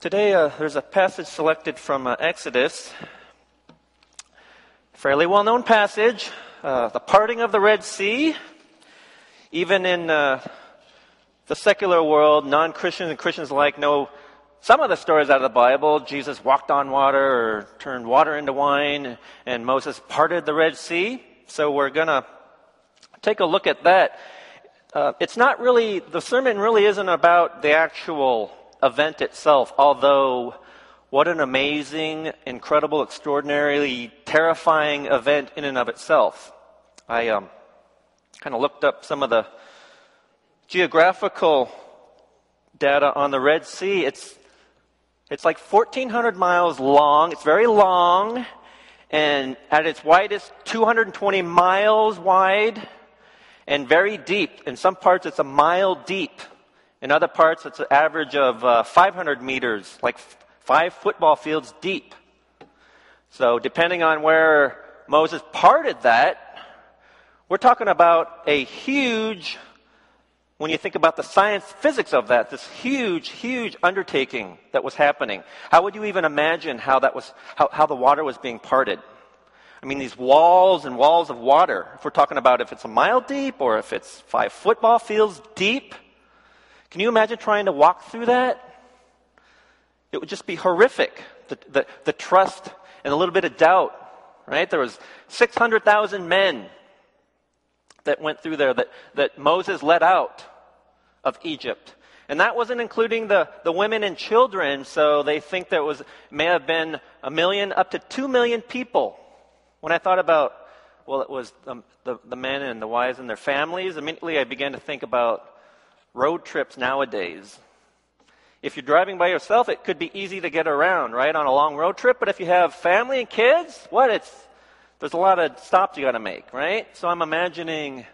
Today, uh, there's a passage selected from uh, Exodus, fairly well known passage, uh, the parting of the Red Sea. Even in uh, the secular world, non Christians and Christians alike know some of the stories out of the Bible. Jesus walked on water or turned water into wine, and Moses parted the Red Sea. So we're going to take a look at that. Uh, it's not really, the sermon really isn't about the actual event itself, although what an amazing, incredible, extraordinarily terrifying event in and of itself. I um, kind of looked up some of the geographical data on the Red Sea. It's it's like 1,400 miles long. It's very long, and at its widest, 220 miles wide, and very deep. In some parts, it's a mile deep. In other parts, it's an average of uh, 500 meters, like f- five football fields deep. So, depending on where Moses parted that, we're talking about a huge, when you think about the science physics of that, this huge, huge undertaking that was happening. How would you even imagine how that was, how, how the water was being parted? I mean, these walls and walls of water, if we're talking about if it's a mile deep or if it's five football fields deep, can you imagine trying to walk through that? It would just be horrific. The, the, the trust and a little bit of doubt, right? There was 600,000 men that went through there that, that Moses let out of Egypt. And that wasn't including the, the women and children, so they think there was, may have been a million, up to two million people. When I thought about, well, it was the, the, the men and the wives and their families, immediately I began to think about road trips nowadays. If you're driving by yourself, it could be easy to get around, right, on a long road trip. But if you have family and kids, what? It's there's a lot of stops you got to make, right? So I'm imagining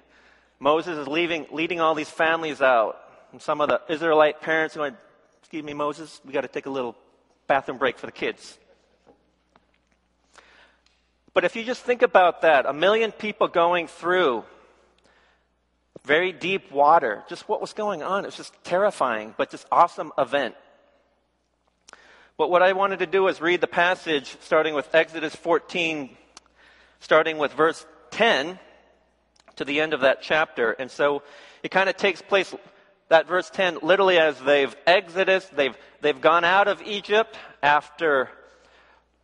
Moses is leaving, leading all these families out, and some of the Israelite parents going, "Excuse me, Moses, we got to take a little bathroom break for the kids." But if you just think about that, a million people going through very deep water. Just what was going on. It was just terrifying, but just awesome event. But what I wanted to do is read the passage starting with Exodus 14, starting with verse 10 to the end of that chapter. And so it kind of takes place, that verse 10, literally as they've exodus, they've, they've gone out of Egypt after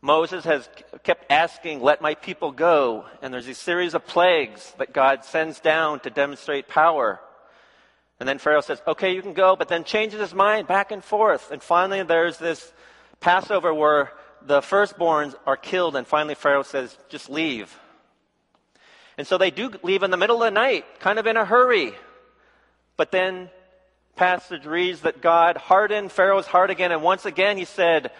Moses has kept asking, let my people go. And there's a series of plagues that God sends down to demonstrate power. And then Pharaoh says, okay, you can go, but then changes his mind back and forth. And finally, there's this Passover where the firstborns are killed. And finally, Pharaoh says, just leave. And so they do leave in the middle of the night, kind of in a hurry. But then passage reads that God hardened Pharaoh's heart again. And once again, he said,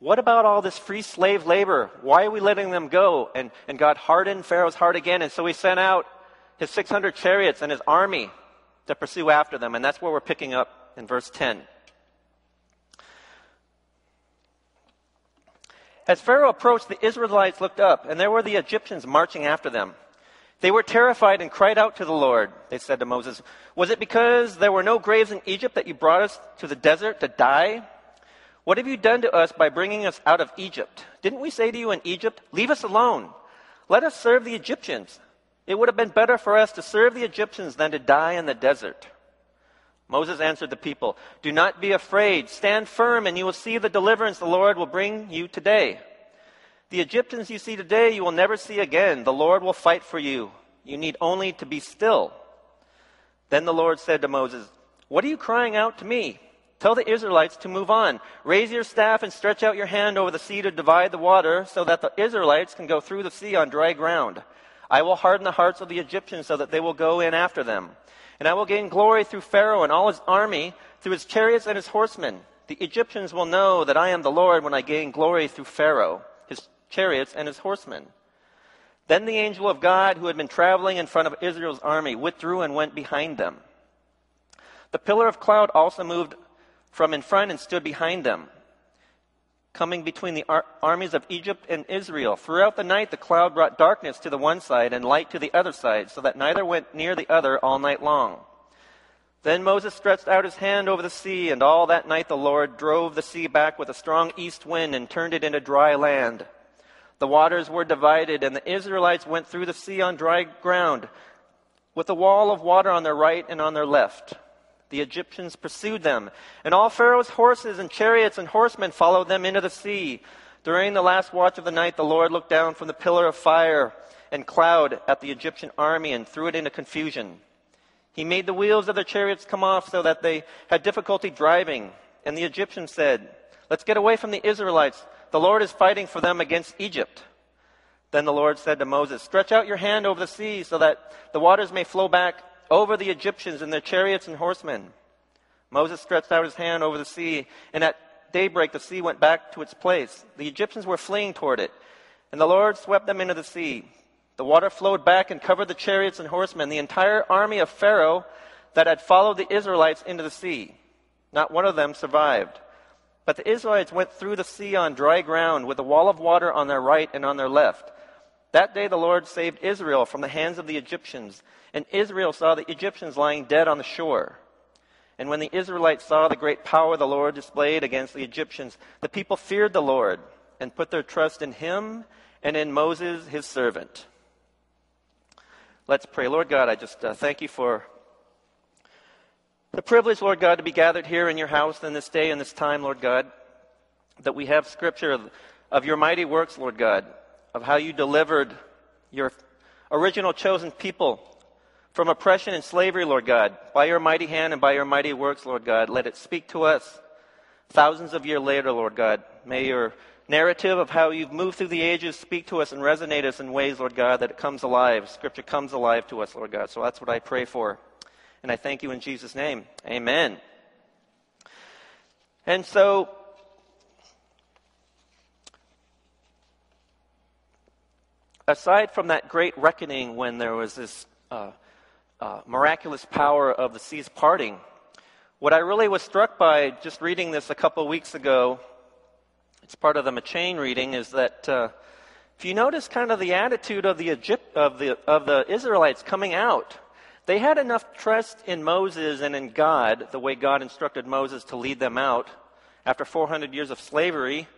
what about all this free slave labor? Why are we letting them go? And, and God hardened Pharaoh's heart again. And so he sent out his 600 chariots and his army to pursue after them. And that's where we're picking up in verse 10. As Pharaoh approached, the Israelites looked up, and there were the Egyptians marching after them. They were terrified and cried out to the Lord. They said to Moses, Was it because there were no graves in Egypt that you brought us to the desert to die? What have you done to us by bringing us out of Egypt? Didn't we say to you in Egypt, Leave us alone? Let us serve the Egyptians. It would have been better for us to serve the Egyptians than to die in the desert. Moses answered the people, Do not be afraid. Stand firm, and you will see the deliverance the Lord will bring you today. The Egyptians you see today, you will never see again. The Lord will fight for you. You need only to be still. Then the Lord said to Moses, What are you crying out to me? Tell the Israelites to move on. Raise your staff and stretch out your hand over the sea to divide the water so that the Israelites can go through the sea on dry ground. I will harden the hearts of the Egyptians so that they will go in after them. And I will gain glory through Pharaoh and all his army, through his chariots and his horsemen. The Egyptians will know that I am the Lord when I gain glory through Pharaoh, his chariots, and his horsemen. Then the angel of God, who had been traveling in front of Israel's army, withdrew and went behind them. The pillar of cloud also moved from in front and stood behind them, coming between the ar- armies of Egypt and Israel. Throughout the night, the cloud brought darkness to the one side and light to the other side, so that neither went near the other all night long. Then Moses stretched out his hand over the sea, and all that night the Lord drove the sea back with a strong east wind and turned it into dry land. The waters were divided, and the Israelites went through the sea on dry ground, with a wall of water on their right and on their left. The Egyptians pursued them, and all Pharaoh's horses and chariots and horsemen followed them into the sea. During the last watch of the night, the Lord looked down from the pillar of fire and cloud at the Egyptian army and threw it into confusion. He made the wheels of their chariots come off so that they had difficulty driving. And the Egyptians said, Let's get away from the Israelites. The Lord is fighting for them against Egypt. Then the Lord said to Moses, Stretch out your hand over the sea so that the waters may flow back over the Egyptians and their chariots and horsemen. Moses stretched out his hand over the sea, and at daybreak the sea went back to its place. The Egyptians were fleeing toward it, and the Lord swept them into the sea. The water flowed back and covered the chariots and horsemen, the entire army of Pharaoh that had followed the Israelites into the sea. Not one of them survived. But the Israelites went through the sea on dry ground with a wall of water on their right and on their left. That day the Lord saved Israel from the hands of the Egyptians, and Israel saw the Egyptians lying dead on the shore. And when the Israelites saw the great power the Lord displayed against the Egyptians, the people feared the Lord and put their trust in him and in Moses, his servant. Let's pray. Lord God, I just uh, thank you for the privilege, Lord God, to be gathered here in your house in this day and this time, Lord God, that we have scripture of, of your mighty works, Lord God, of how you delivered your original chosen people from oppression and slavery, Lord God, by your mighty hand and by your mighty works, Lord God. Let it speak to us thousands of years later, Lord God. May your narrative of how you've moved through the ages speak to us and resonate us in ways, Lord God, that it comes alive. Scripture comes alive to us, Lord God. So that's what I pray for. And I thank you in Jesus' name. Amen. And so, aside from that great reckoning when there was this uh, uh, miraculous power of the seas parting, what I really was struck by just reading this a couple weeks ago it's part of the M'Cheyne reading, is that uh, if you notice kind of the attitude of the, Egypt, of, the, of the Israelites coming out, they had enough trust in Moses and in God, the way God instructed Moses to lead them out after 400 years of slavery.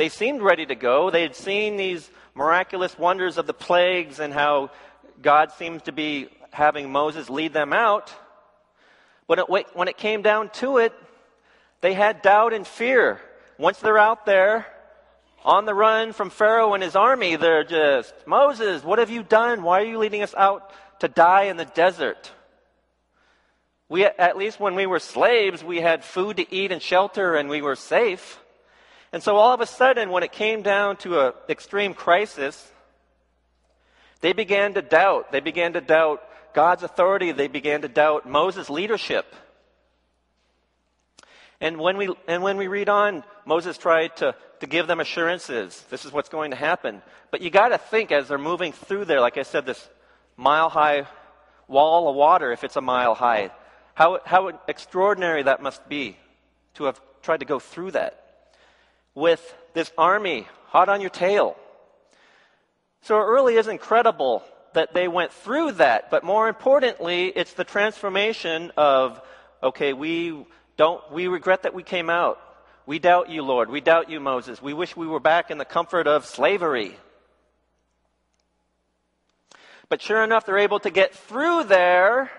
They seemed ready to go. They had seen these miraculous wonders of the plagues and how God seems to be having Moses lead them out. But when it came down to it, they had doubt and fear. Once they're out there on the run from Pharaoh and his army, they're just, Moses, what have you done? Why are you leading us out to die in the desert? We, at least when we were slaves, we had food to eat and shelter and we were safe. And so all of a sudden, when it came down to an extreme crisis, they began to doubt. They began to doubt God's authority. They began to doubt Moses' leadership. And when we, and when we read on, Moses tried to, to give them assurances. This is what's going to happen. But you got to think as they're moving through there, like I said, this mile high wall of water, if it's a mile high, how, how extraordinary that must be to have tried to go through that with this army hot on your tail. So it really is incredible that they went through that. But more importantly, it's the transformation of, okay, we don't, we regret that we came out. We doubt you, Lord. We doubt you, Moses. We wish we were back in the comfort of slavery. But sure enough, they're able to get through there.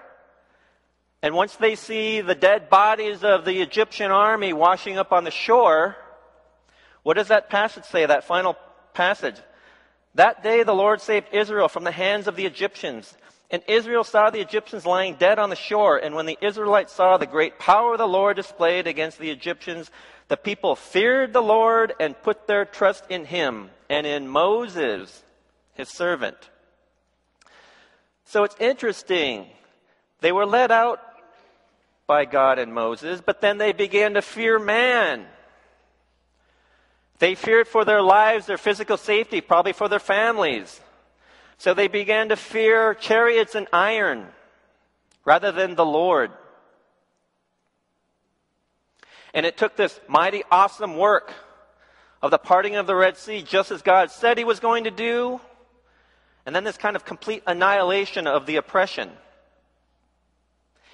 And once they see the dead bodies of the Egyptian army washing up on the shore, what does that passage say, that final passage? That day the Lord saved Israel from the hands of the Egyptians. And Israel saw the Egyptians lying dead on the shore. And when the Israelites saw the great power of the Lord displayed against the Egyptians, the people feared the Lord and put their trust in him and in Moses, his servant. So it's interesting. They were led out by God and Moses, but then they began to fear man. They feared for their lives, their physical safety, probably for their families. So they began to fear chariots and iron rather than the Lord. And it took this mighty, awesome work of the parting of the Red Sea, just as God said He was going to do, and then this kind of complete annihilation of the oppression.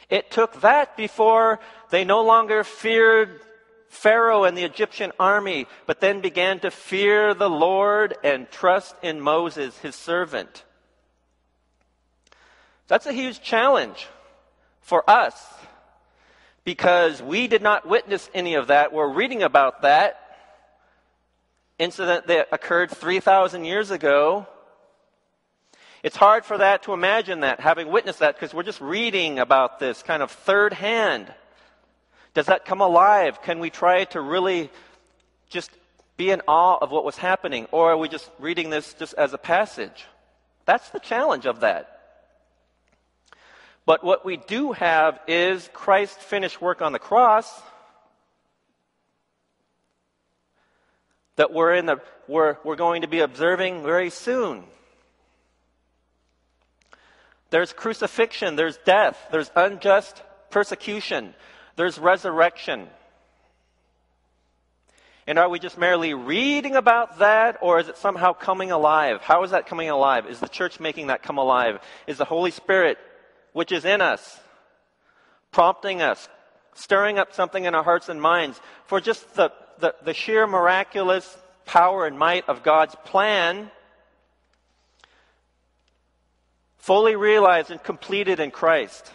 It took that before they no longer feared Pharaoh and the Egyptian army, but then began to fear the Lord and trust in Moses, his servant. That's a huge challenge for us because we did not witness any of that. We're reading about that incident that occurred 3,000 years ago. It's hard for that to imagine that, having witnessed that, because we're just reading about this kind of third hand. Does that come alive? Can we try to really just be in awe of what was happening? Or are we just reading this just as a passage? That's the challenge of that. But what we do have is Christ's finished work on the cross that we're, in the, we're, we're going to be observing very soon. There's crucifixion, there's death, there's unjust persecution, there's resurrection. And are we just merely reading about that, or is it somehow coming alive? How is that coming alive? Is the church making that come alive? Is the Holy Spirit which is in us, prompting us, stirring up something in our hearts and minds for just the, the, the sheer miraculous power and might of God's plan, fully realized and completed in Christ.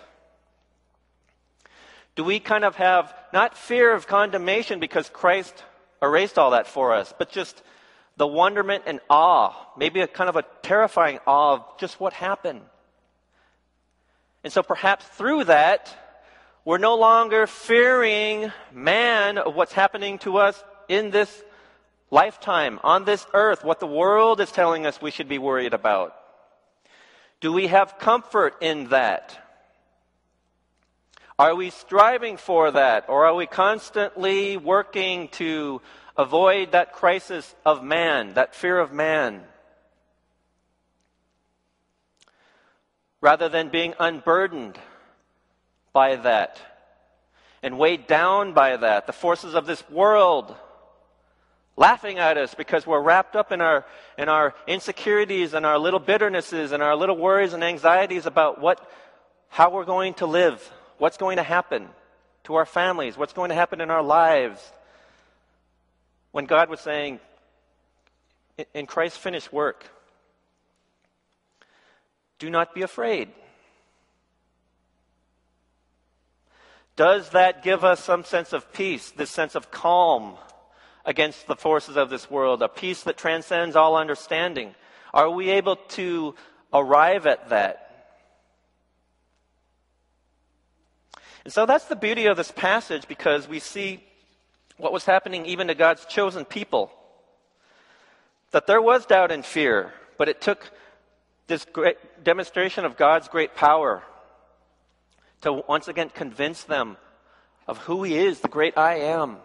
Do we kind of have not fear of condemnation because Christ erased all that for us, but just the wonderment and awe, maybe a kind of a terrifying awe of just what happened? And so perhaps through that, we're no longer fearing man of what's happening to us in this lifetime, on this earth, what the world is telling us we should be worried about. Do we have comfort in that? Are we striving for that? Or are we constantly working to avoid that crisis of man, that fear of man? rather than being unburdened by that and weighed down by that. The forces of this world laughing at us because we're wrapped up in our, in our insecurities and our little bitternesses and our little worries and anxieties about what, how we're going to live, what's going to happen to our families, what's going to happen in our lives. When God was saying, in Christ's finished work, do not be afraid. Does that give us some sense of peace, this sense of calm against the forces of this world, a peace that transcends all understanding? Are we able to arrive at that? And so that's the beauty of this passage because we see what was happening even to God's chosen people. That there was doubt and fear, but it took this great demonstration of God's great power to once again convince them of who He is, the great I am.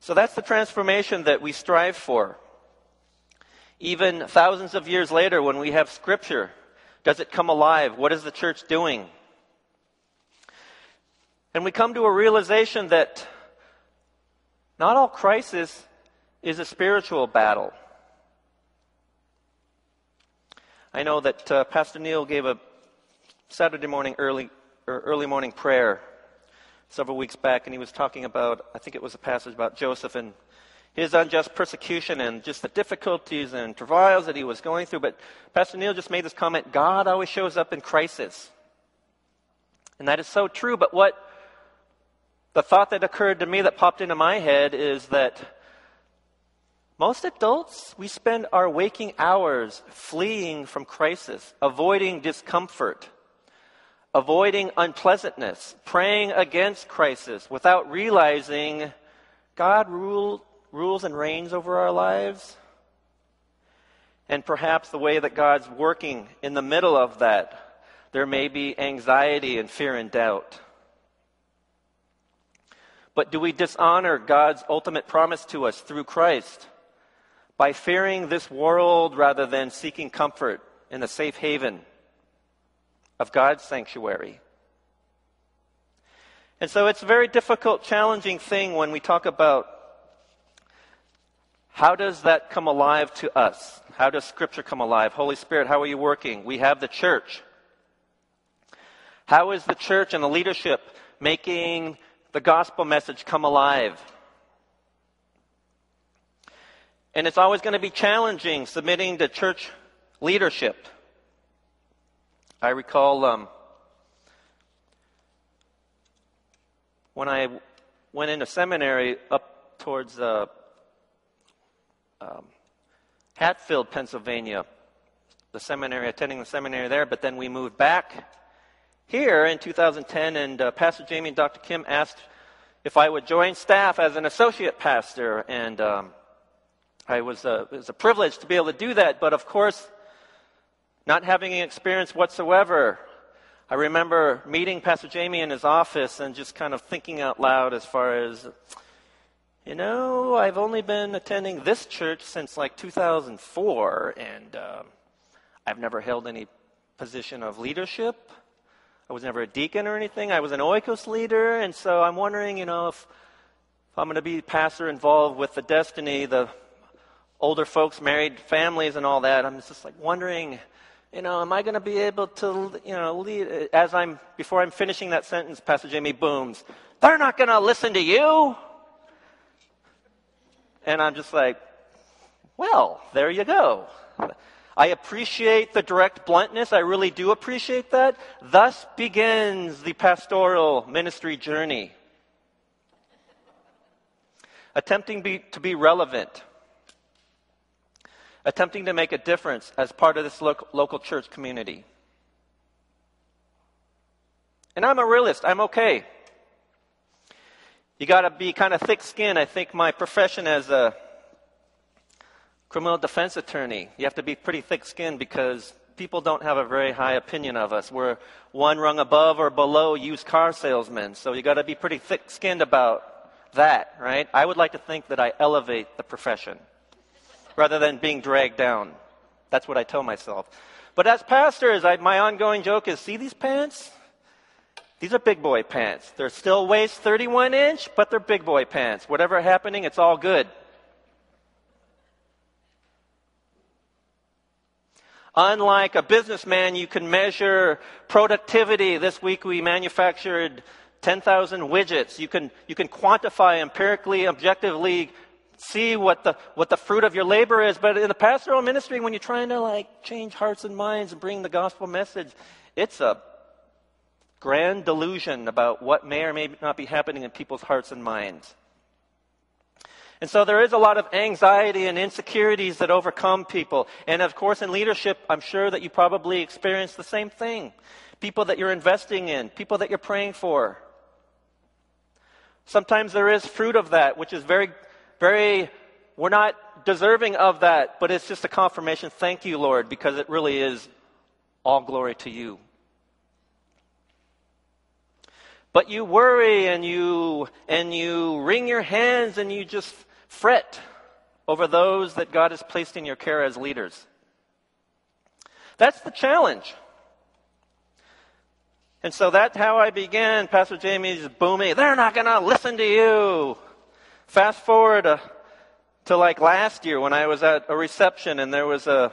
So that's the transformation that we strive for. Even thousands of years later, when we have Scripture, does it come alive? What is the church doing? And we come to a realization that not all crisis is a spiritual battle. I know that uh, Pastor Neil gave a Saturday morning early early morning prayer several weeks back, and he was talking about I think it was a passage about Joseph and his unjust persecution and just the difficulties and trials that he was going through. But Pastor Neil just made this comment: God always shows up in crisis, and that is so true. But what the thought that occurred to me that popped into my head is that most adults, we spend our waking hours fleeing from crisis, avoiding discomfort, avoiding unpleasantness, praying against crisis without realizing God rule, rules and reigns over our lives. And perhaps the way that God's working in the middle of that, there may be anxiety and fear and doubt. But do we dishonor God's ultimate promise to us through Christ? by fearing this world rather than seeking comfort in the safe haven of God's sanctuary. And so it's a very difficult, challenging thing when we talk about how does that come alive to us? How does Scripture come alive? Holy Spirit, how are you working? We have the church. How is the church and the leadership making the gospel message come alive? And it's always going to be challenging submitting to church leadership. I recall um, when I went into seminary up towards uh, um, Hatfield, Pennsylvania, the seminary, attending the seminary there, but then we moved back here in 2010, and uh, Pastor Jamie and Dr. Kim asked if I would join staff as an associate pastor, and um, I was uh, it was a privilege to be able to do that. But of course, not having any experience whatsoever, I remember meeting Pastor Jamie in his office and just kind of thinking out loud as far as, you know, I've only been attending this church since like 2004, and uh, I've never held any position of leadership. I was never a deacon or anything. I was an oikos leader, and so I'm wondering, you know, if, if I'm going to be pastor involved with the destiny, the older folks, married families, and all that. I'm just like wondering, you know, am I going to be able to, you know, lead? As I'm before I'm finishing that sentence, Pastor Jamie booms, "They're not going to listen to you." And I'm just like, well, there you go. I appreciate the direct bluntness. I really do appreciate that. Thus begins the pastoral ministry journey. Attempting be, to be relevant. Attempting to make a difference as part of this lo- local church community. And I'm a realist. I'm okay. You got to be kind of thick skinned. I think my profession as a criminal defense attorney, you have to be pretty thick skinned because people don't have a very high opinion of us. We're one rung above or below used car salesmen. So you got to be pretty thick skinned about that, right? I would like to think that I elevate the profession rather than being dragged down. That's what I tell myself. But as pastors, I, my ongoing joke is see these pants? These are big boy pants. They're still waist 31 inch, but they're big boy pants. Whatever happening, it's all good. Unlike a businessman, you can measure productivity. This week we manufactured 10,000 widgets. You can, you can quantify empirically, objectively, see what the, what the fruit of your labor is. But in the pastoral ministry, when you're trying to like change hearts and minds and bring the gospel message, it's a grand delusion about what may or may not be happening in people's hearts and minds. And so there is a lot of anxiety and insecurities that overcome people. And of course, in leadership, I'm sure that you probably experience the same thing. People that you're investing in, people that you're praying for. Sometimes there is fruit of that, which is very, very, we're not deserving of that, but it's just a confirmation. Thank you, Lord, because it really is all glory to you. But you worry and you, and you wring your hands and you just Fret over those that God has placed in your care as leaders. That's the challenge. And so that's how I began Pastor Jamie's booming. They're not going to listen to you. Fast forward to, to like last year when I was at a reception and there was a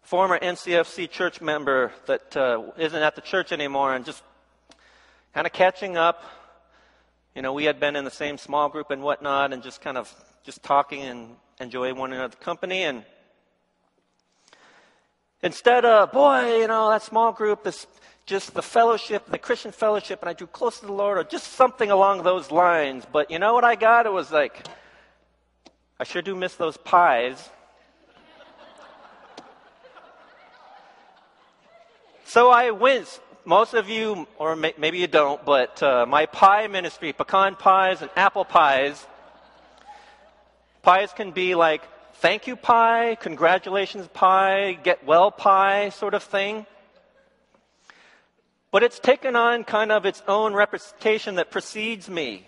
former NCFC church member that uh, not at the church anymore and just kind of catching up you know, we had been in the same small group and whatnot and just kind of just talking and enjoying one another's company. And instead of, boy, you know, that small group, this just the fellowship, the Christian fellowship, and I drew close to the Lord, or just something along those lines. But you know what I got? It was like, I sure do miss those pies. so I went most of you, or may, maybe you don't, but uh, my pie ministry, pecan pies and apple pies, pies can be like thank you pie, congratulations pie, get well pie sort of thing. But it's taken on kind of its own representation that precedes me.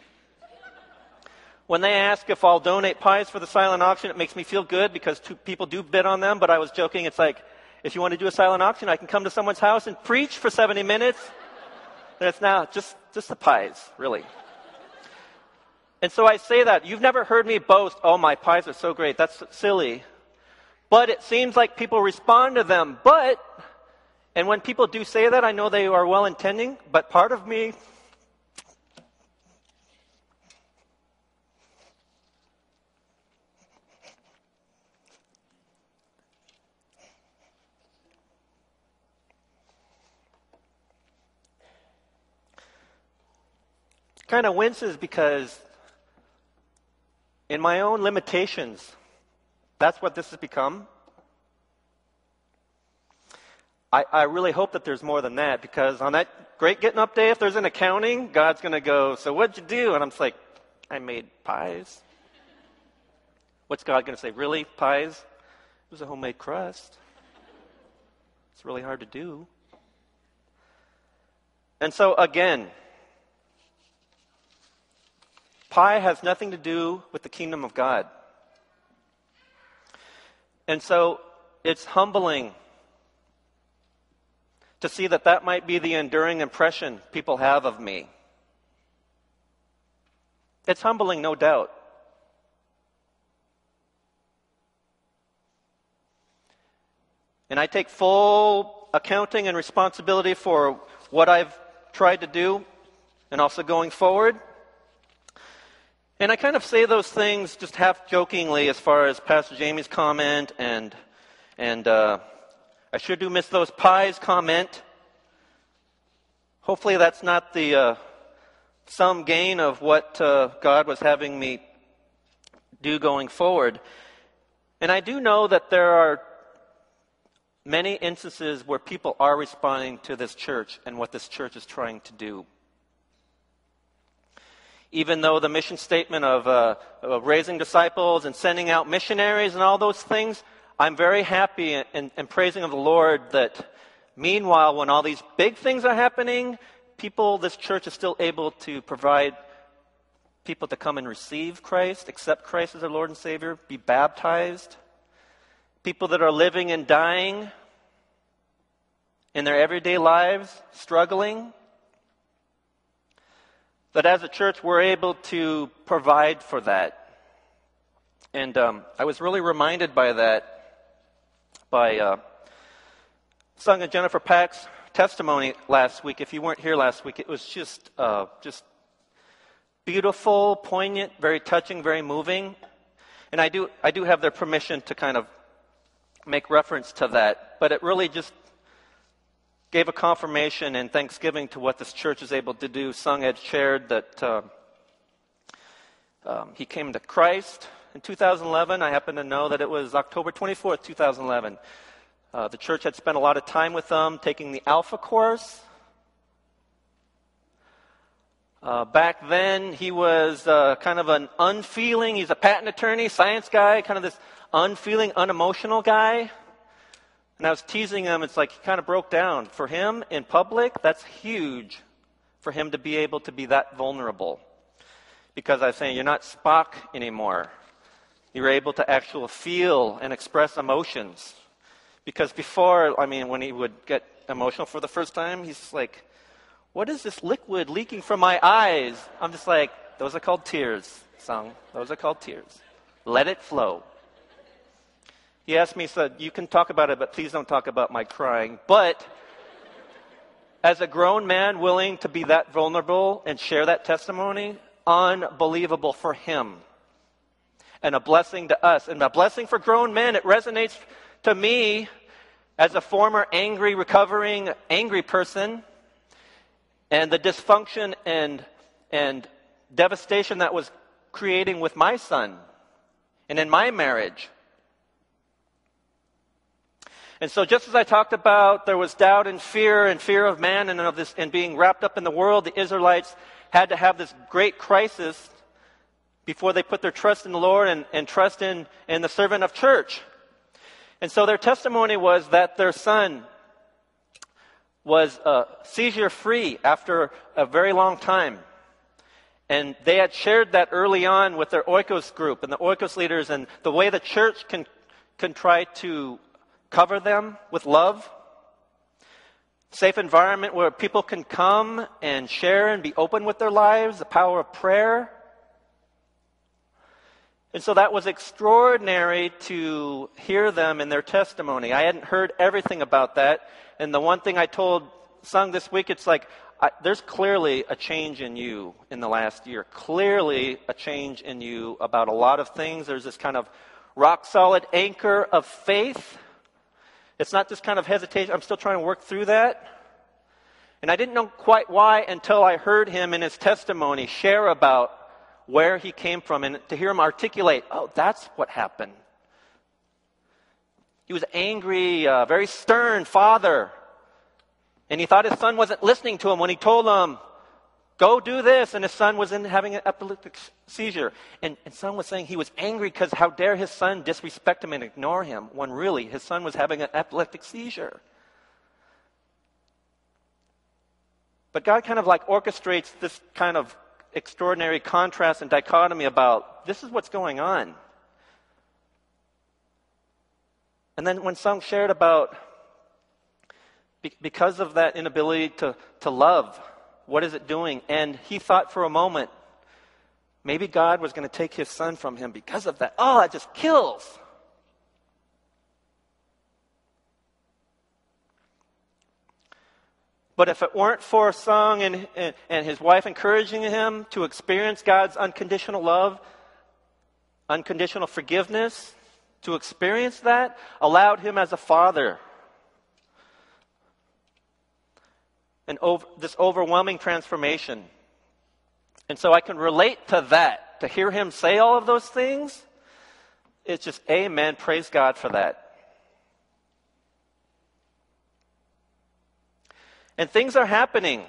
When they ask if I'll donate pies for the silent auction, it makes me feel good because two people do bid on them, but I was joking. It's like, if you want to do a silent auction, I can come to someone's house and preach for 70 minutes. That's now just, just the pies, really. And so I say that. You've never heard me boast, oh, my pies are so great. That's silly. but it seems like people respond to them. But, and when people do say that, I know they are well intending, but part of me kind of winces because in my own limitations, that's what this has become. I, I really hope that there's more than that because on that great getting up day, if there's an accounting, God's going to go, So what'd you do? And I'm just like, I made pies. What's God going to say? Really? Pies? It was a homemade crust. It's really hard to do. And so, again, Pie has nothing to do with the kingdom of God. And so it's humbling to see that that might be the enduring impression people have of me. It's humbling, no doubt. And I take full accounting and responsibility for what I've tried to do and also going forward. And I kind of say those things just half jokingly as far as Pastor Jamie's comment and, and uh, I sure do miss those pies comment. Hopefully that's not the uh, some gain of what uh, God was having me do going forward. And I do know that there are many instances where people are responding to this church and what this church is trying to do even though the mission statement of, uh, of, raising disciples and sending out missionaries and all those things, I'm very happy and, and praising of the Lord that meanwhile, when all these big things are happening, people, this church is still able to provide people to come and receive Christ, accept Christ as their Lord and Savior, be baptized. People that are living and dying in their everyday lives, struggling that as a church we're able to provide for that. And um, I was really reminded by that by uh, Sung and Jennifer Pack's testimony last week. If you weren't here last week, it was just uh, just beautiful, poignant, very touching, very moving. And I do I do have their permission to kind of make reference to that, but it really just gave a confirmation and thanksgiving to what this church is able to do. Sung had shared that uh, um, he came to Christ in 2011. I happen to know that it was October 24th, 2011. Uh, the church had spent a lot of time with them taking the Alpha course. Uh, back then, he was uh, kind of an unfeeling, he's a patent attorney, science guy, kind of this unfeeling, unemotional guy. And I was teasing him, it's like he kind of broke down. For him in public, that's huge for him to be able to be that vulnerable. Because I was saying, you're not Spock anymore. You're able to actually feel and express emotions. Because before, I mean, when he would get emotional for the first time, he's like, What is this liquid leaking from my eyes? I'm just like, Those are called tears, Sung. Those are called tears. Let it flow. He asked me, he said, You can talk about it, but please don't talk about my crying. But as a grown man willing to be that vulnerable and share that testimony, unbelievable for him. And a blessing to us. And a blessing for grown men. It resonates to me as a former angry, recovering, angry person. And the dysfunction and, and devastation that was creating with my son and in my marriage. And so, just as I talked about, there was doubt and fear and fear of man and of this and being wrapped up in the world. The Israelites had to have this great crisis before they put their trust in the Lord and, and trust in, in the servant of church. And so, their testimony was that their son was uh, seizure free after a very long time. And they had shared that early on with their oikos group and the oikos leaders, and the way the church can, can try to cover them with love. Safe environment where people can come and share and be open with their lives, the power of prayer. And so that was extraordinary to hear them in their testimony. I hadn't heard everything about that. And the one thing I told Sung this week, it's like, I, there's clearly a change in you in the last year. Clearly a change in you about a lot of things. There's this kind of rock solid anchor of faith. It's not this kind of hesitation. I'm still trying to work through that. And I didn't know quite why until I heard him in his testimony share about where he came from and to hear him articulate, oh, that's what happened. He was angry, uh, very stern father. And he thought his son wasn't listening to him when he told him, go do this. And his son was in having an epileptic seizure. And, and son was saying he was angry because how dare his son disrespect him and ignore him when really his son was having an epileptic seizure. But God kind of like orchestrates this kind of extraordinary contrast and dichotomy about this is what's going on. And then when Sung shared about because of that inability to, to love, what is it doing? And he thought for a moment, maybe God was going to take his son from him because of that. Oh, it just kills. But if it weren't for Sung and, and, and his wife encouraging him to experience God's unconditional love, unconditional forgiveness, to experience that, allowed him as a father and over, this overwhelming transformation. And so I can relate to that. To hear him say all of those things, it's just amen. Praise God for that. And things are happening.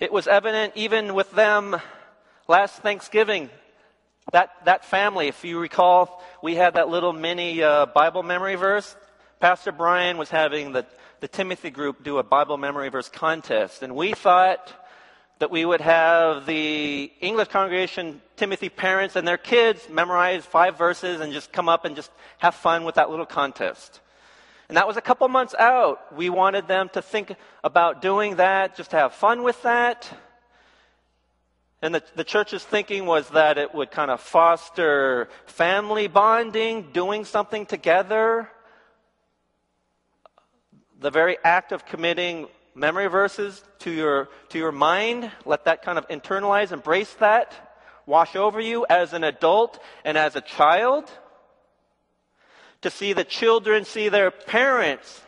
It was evident even with them last Thanksgiving. That, that family, if you recall, we had that little mini uh, Bible memory verse. Pastor Brian was having the, the Timothy group do a Bible memory verse contest. And we thought that we would have the English congregation, Timothy parents, and their kids memorize five verses and just come up and just have fun with that little contest. And that was a couple months out. We wanted them to think about doing that, just to have fun with that. And the, the church's thinking was that it would kind of foster family bonding, doing something together. The very act of committing memory verses to your, to your mind, let that kind of internalize, embrace that, wash over you as an adult and as a child to see the children see their parents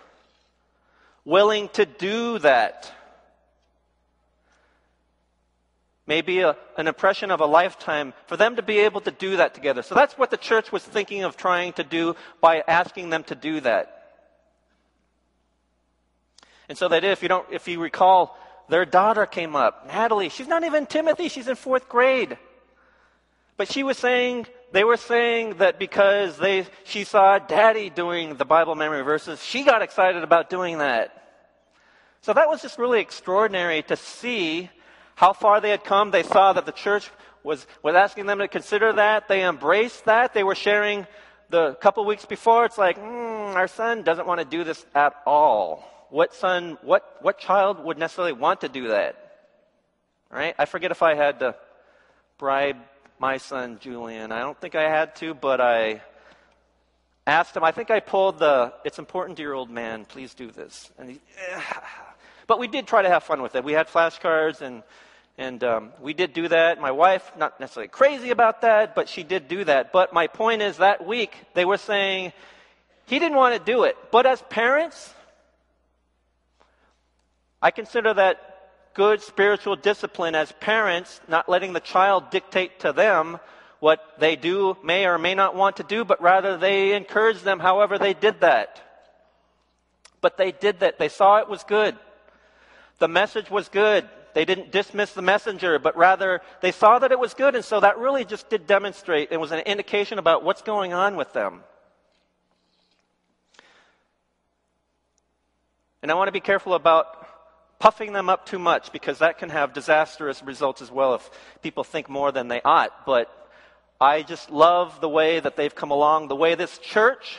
willing to do that. Maybe a, an impression of a lifetime for them to be able to do that together. So that's what the church was thinking of trying to do by asking them to do that. And so did. If you don't, if you recall, their daughter came up, Natalie. She's not even Timothy. She's in fourth grade. But she was saying, they were saying that because they, she saw daddy doing the Bible memory verses, she got excited about doing that. So that was just really extraordinary to see how far they had come. They saw that the church was, was asking them to consider that. They embraced that. They were sharing the couple weeks before. It's like, mm, our son doesn't want to do this at all. What son, what, what child would necessarily want to do that? Right? I forget if I had to bribe my son Julian. I don't think I had to, but I asked him. I think I pulled the "It's important your old man. Please do this." And he, but we did try to have fun with it. We had flashcards and. And um, we did do that. My wife, not necessarily crazy about that, but she did do that. But my point is that week, they were saying he didn't want to do it. But as parents, I consider that good spiritual discipline as parents, not letting the child dictate to them what they do, may or may not want to do, but rather they encourage them however they did that. But they did that. They saw it was good. The message was good. They didn't dismiss the messenger, but rather they saw that it was good. And so that really just did demonstrate, it was an indication about what's going on with them. And I want to be careful about puffing them up too much because that can have disastrous results as well if people think more than they ought. But I just love the way that they've come along, the way this church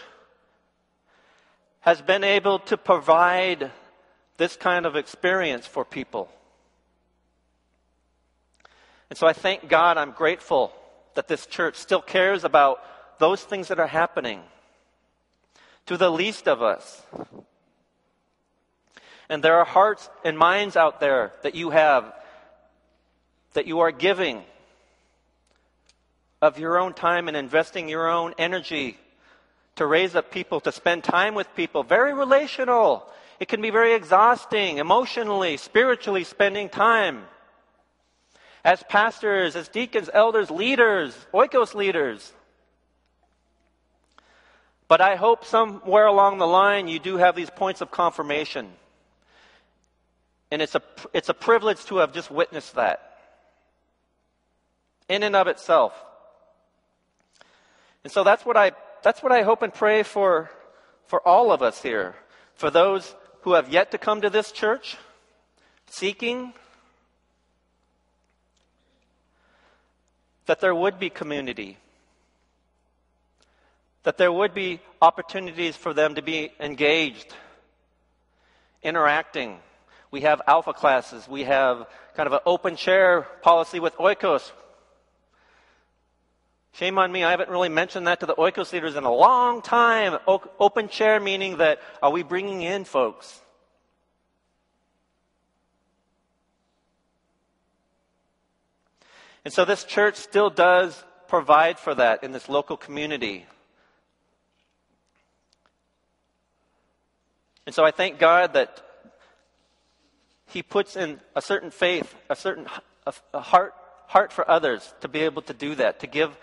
has been able to provide this kind of experience for people. And so I thank God, I'm grateful that this church still cares about those things that are happening to the least of us. And there are hearts and minds out there that you have, that you are giving of your own time and investing your own energy to raise up people, to spend time with people. Very relational. It can be very exhausting, emotionally, spiritually, spending time. As pastors, as deacons, elders, leaders, oikos leaders. But I hope somewhere along the line you do have these points of confirmation. And it's a, it's a privilege to have just witnessed that in and of itself. And so that's what I, that's what I hope and pray for, for all of us here. For those who have yet to come to this church, seeking, that there would be community, that there would be opportunities for them to be engaged, interacting. We have alpha classes. We have kind of an open chair policy with oikos. Shame on me, I haven't really mentioned that to the oikos leaders in a long time. O- open chair meaning that are we bringing in folks? And so this church still does provide for that in this local community. And so I thank God that He puts in a certain faith, a certain a, heart, heart for others to be able to do that, to give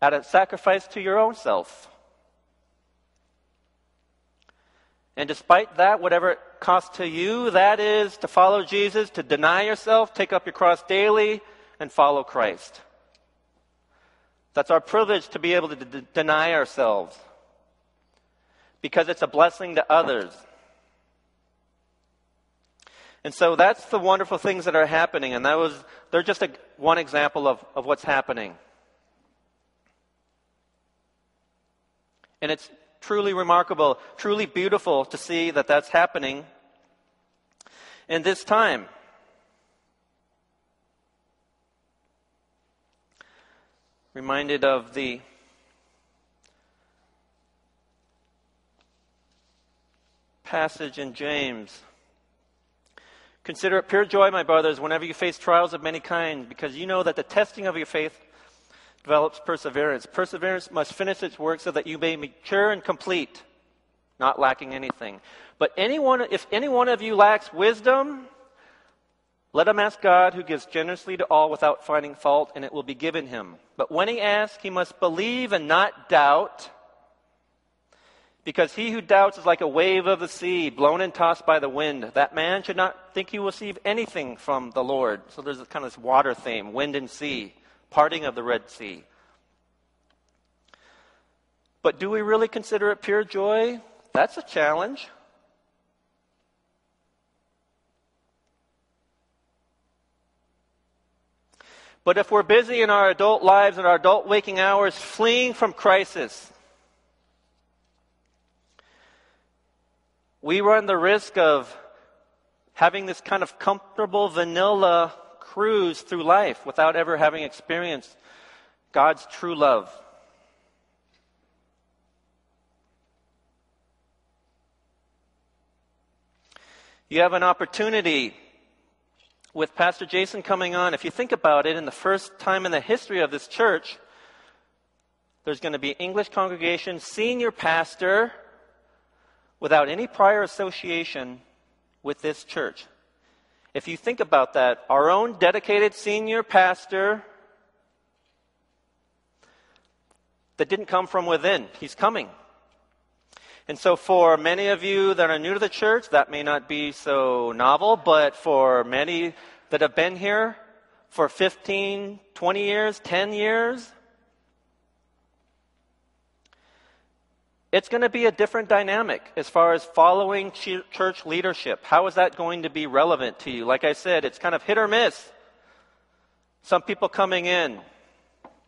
at a sacrifice to your own self. And despite that, whatever it costs to you, that is to follow Jesus, to deny yourself, take up your cross daily, and follow Christ. That's our privilege to be able to d- deny ourselves because it's a blessing to others. And so that's the wonderful things that are happening, and that was they're just a, one example of, of what's happening. And it's truly remarkable, truly beautiful to see that that's happening in this time. Reminded of the passage in James. Consider it pure joy, my brothers, whenever you face trials of many kinds, because you know that the testing of your faith develops perseverance. Perseverance must finish its work so that you may be mature and complete, not lacking anything. But anyone, if any one of you lacks wisdom, let him ask God, who gives generously to all without finding fault, and it will be given him. But when he asks, he must believe and not doubt, because he who doubts is like a wave of the sea, blown and tossed by the wind. That man should not think he will receive anything from the Lord. So there's kind of this water theme, wind and sea parting of the Red Sea. But do we really consider it pure joy? That's a challenge. But if we're busy in our adult lives and our adult waking hours fleeing from crisis, we run the risk of having this kind of comfortable vanilla cruise through life without ever having experienced God's true love. You have an opportunity with Pastor Jason coming on. If you think about it, in the first time in the history of this church, there's going to be English congregation, senior pastor, without any prior association with this church. If you think about that, our own dedicated senior pastor that didn't come from within, he's coming. And so, for many of you that are new to the church, that may not be so novel, but for many that have been here for 15, 20 years, 10 years, It's going to be a different dynamic as far as following church leadership. How is that going to be relevant to you? Like I said, it's kind of hit or miss. Some people coming in,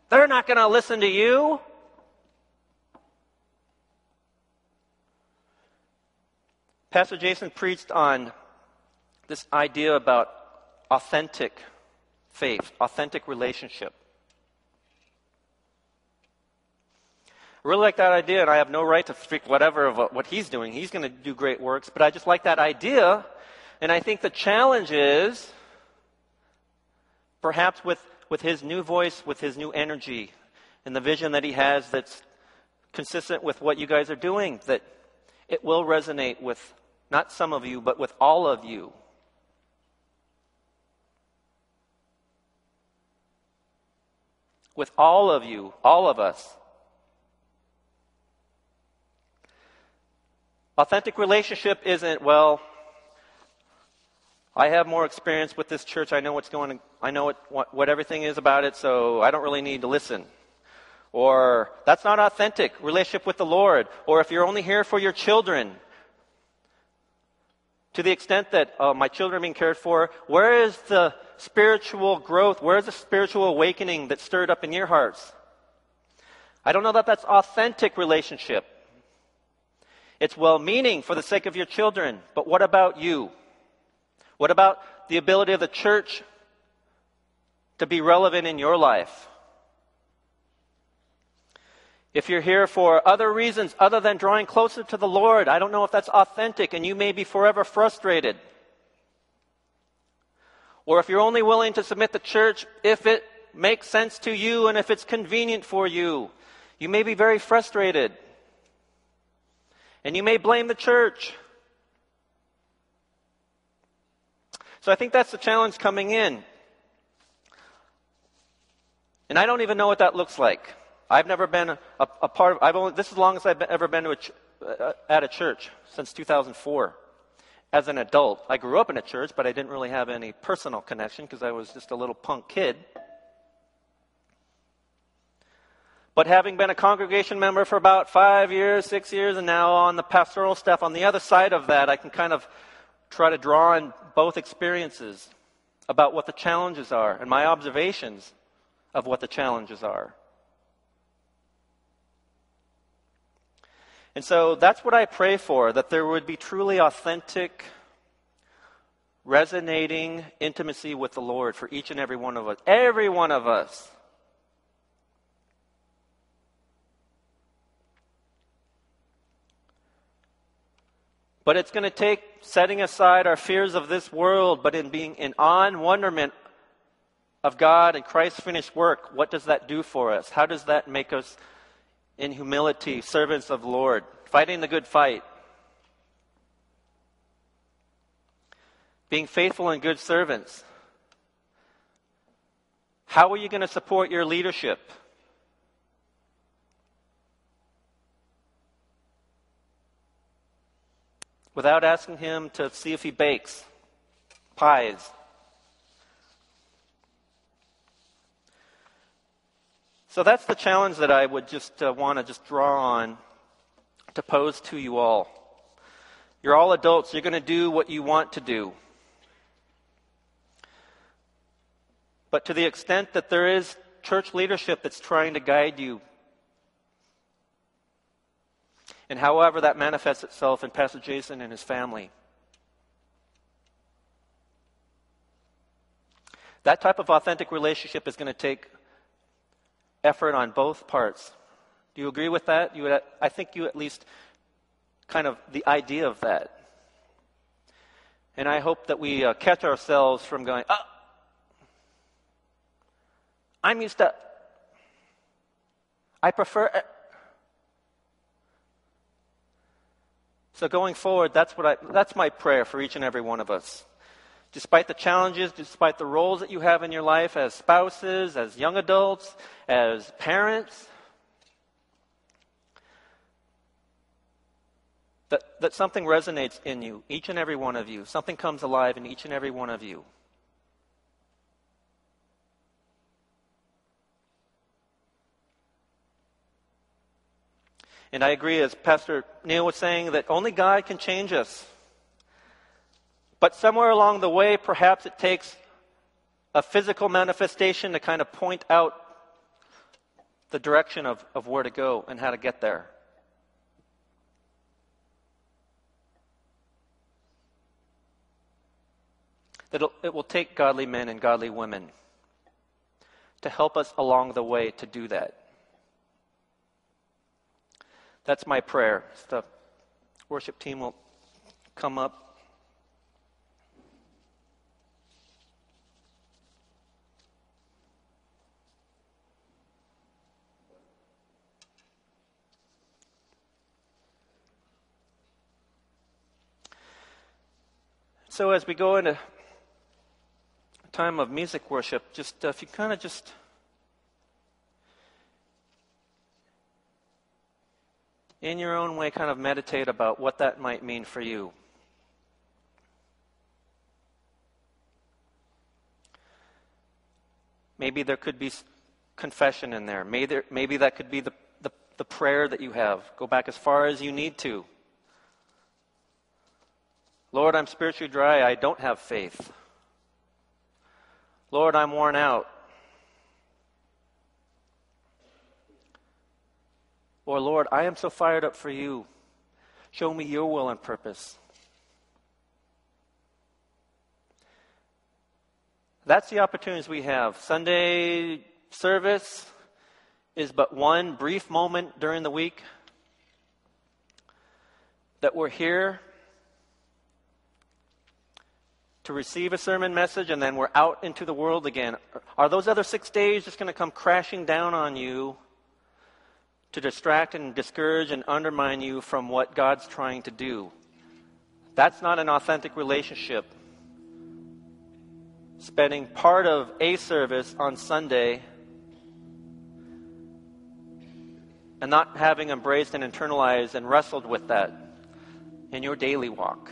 they're not going to listen to you. Pastor Jason preached on this idea about authentic faith, authentic relationship. I really like that idea, and I have no right to speak whatever of what he's doing. He's going to do great works, but I just like that idea. And I think the challenge is perhaps with, with his new voice, with his new energy, and the vision that he has that's consistent with what you guys are doing, that it will resonate with not some of you, but with all of you. With all of you, all of us. Authentic relationship isn't, well, I have more experience with this church. I know what's going on. I know what, what, what everything is about it, so I don't really need to listen. Or that's not authentic relationship with the Lord. Or if you're only here for your children, to the extent that uh, my children are being cared for, where is the spiritual growth? Where is the spiritual awakening that stirred up in your hearts? I don't know that that's authentic relationship. It's well meaning for the sake of your children, but what about you? What about the ability of the church to be relevant in your life? If you're here for other reasons other than drawing closer to the Lord, I don't know if that's authentic and you may be forever frustrated. Or if you're only willing to submit to church if it makes sense to you and if it's convenient for you, you may be very frustrated. And you may blame the church. So I think that's the challenge coming in. And I don't even know what that looks like. I've never been a, a part of, I've only, this is the longest I've ever been to a ch- uh, at a church, since 2004. As an adult, I grew up in a church, but I didn't really have any personal connection because I was just a little punk kid. But having been a congregation member for about five years, six years, and now on the pastoral staff, on the other side of that, I can kind of try to draw on both experiences about what the challenges are and my observations of what the challenges are. And so that's what I pray for that there would be truly authentic, resonating intimacy with the Lord for each and every one of us. Every one of us. But it's going to take setting aside our fears of this world, but in being in awe and wonderment of God and Christ's finished work. What does that do for us? How does that make us, in humility, servants of the Lord, fighting the good fight? Being faithful and good servants. How are you going to support your leadership? Without asking him to see if he bakes pies. So that's the challenge that I would just uh, want to just draw on to pose to you all. You're all adults. You're going to do what you want to do. But to the extent that there is church leadership that's trying to guide you and however that manifests itself in Pastor Jason and his family. That type of authentic relationship is going to take effort on both parts. Do you agree with that? You would, I think you at least kind of the idea of that. And I hope that we uh, catch ourselves from going, oh, I'm used to, I prefer, So going forward, that's what I, that's my prayer for each and every one of us. Despite the challenges, despite the roles that you have in your life as spouses, as young adults, as parents, that, that something resonates in you, each and every one of you. Something comes alive in each and every one of you. And I agree, as Pastor Neil was saying, that only God can change us. But somewhere along the way, perhaps it takes a physical manifestation to kind of point out the direction of, of where to go and how to get there. That it will take godly men and godly women to help us along the way to do that. That's my prayer. The worship team will come up. So, as we go into a time of music worship, just uh, if you kind of just in your own way, kind of meditate about what that might mean for you. Maybe there could be confession in there. Maybe, there, maybe that could be the, the, the prayer that you have. Go back as far as you need to. Lord, I'm spiritually dry. I don't have faith. Lord, I'm worn out. Or, Lord, I am so fired up for you. Show me your will and purpose. That's the opportunities we have. Sunday service is but one brief moment during the week that we're here to receive a sermon message and then we're out into the world again. Are those other six days just going to come crashing down on you to distract and discourage and undermine you from what God's trying to do? That's not an authentic relationship spending part of a service on Sunday and not having embraced and internalized and wrestled with that in your daily walk.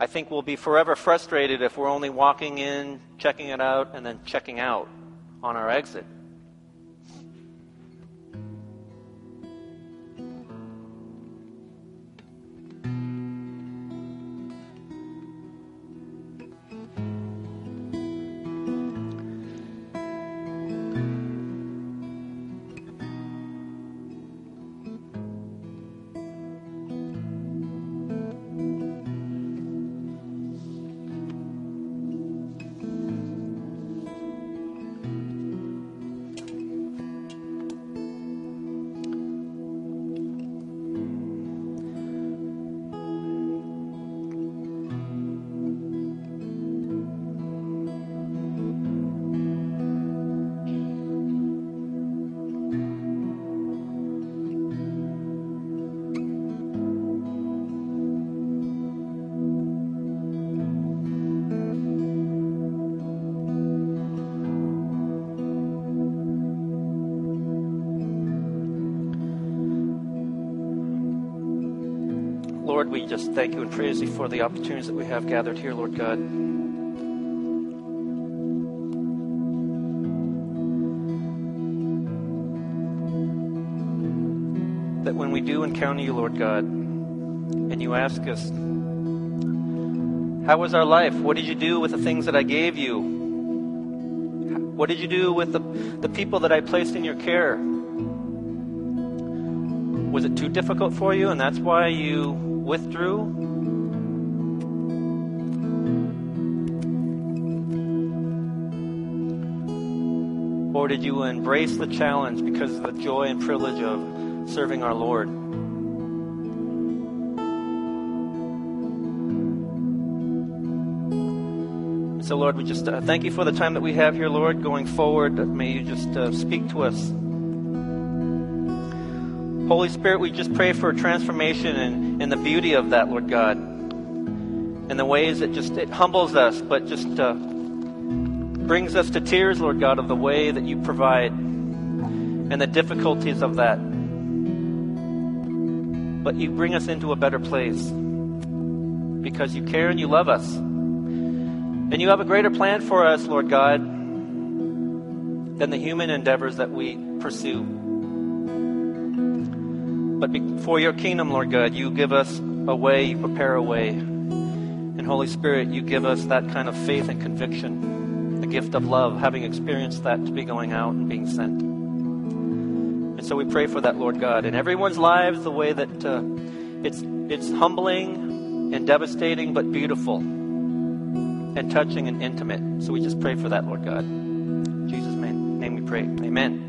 I think we'll be forever frustrated if we're only walking in, checking it out, and then checking out on our exit. Just thank you and praise you for the opportunities that we have gathered here, Lord God. That when we do encounter you, Lord God, and you ask us, How was our life? What did you do with the things that I gave you? What did you do with the, the people that I placed in your care? Was it too difficult for you, and that's why you withdrew? Or did you embrace the challenge because of the joy and privilege of serving our Lord? So, Lord, we just uh, thank you for the time that we have here, Lord. Going forward, may you just uh, speak to us. Holy Spirit, we just pray for a transformation and, the beauty of that, Lord God. And the ways that just it humbles us, but just uh, brings us to tears, Lord God, of the way that you provide and the difficulties of that. But you bring us into a better place because you care and you love us. And you have a greater plan for us, Lord God, than the human endeavors that we pursue. But for your kingdom, Lord God, you give us a way, you prepare a way. And Holy Spirit, you give us that kind of faith and conviction, the gift of love, having experienced that to be going out and being sent. And so we pray for that, Lord God, in everyone's lives, the way that uh, it's, it's humbling and devastating, but beautiful. And and touching and intimate. So we just pray for that, Lord God. In Jesus' name we pray. Amen.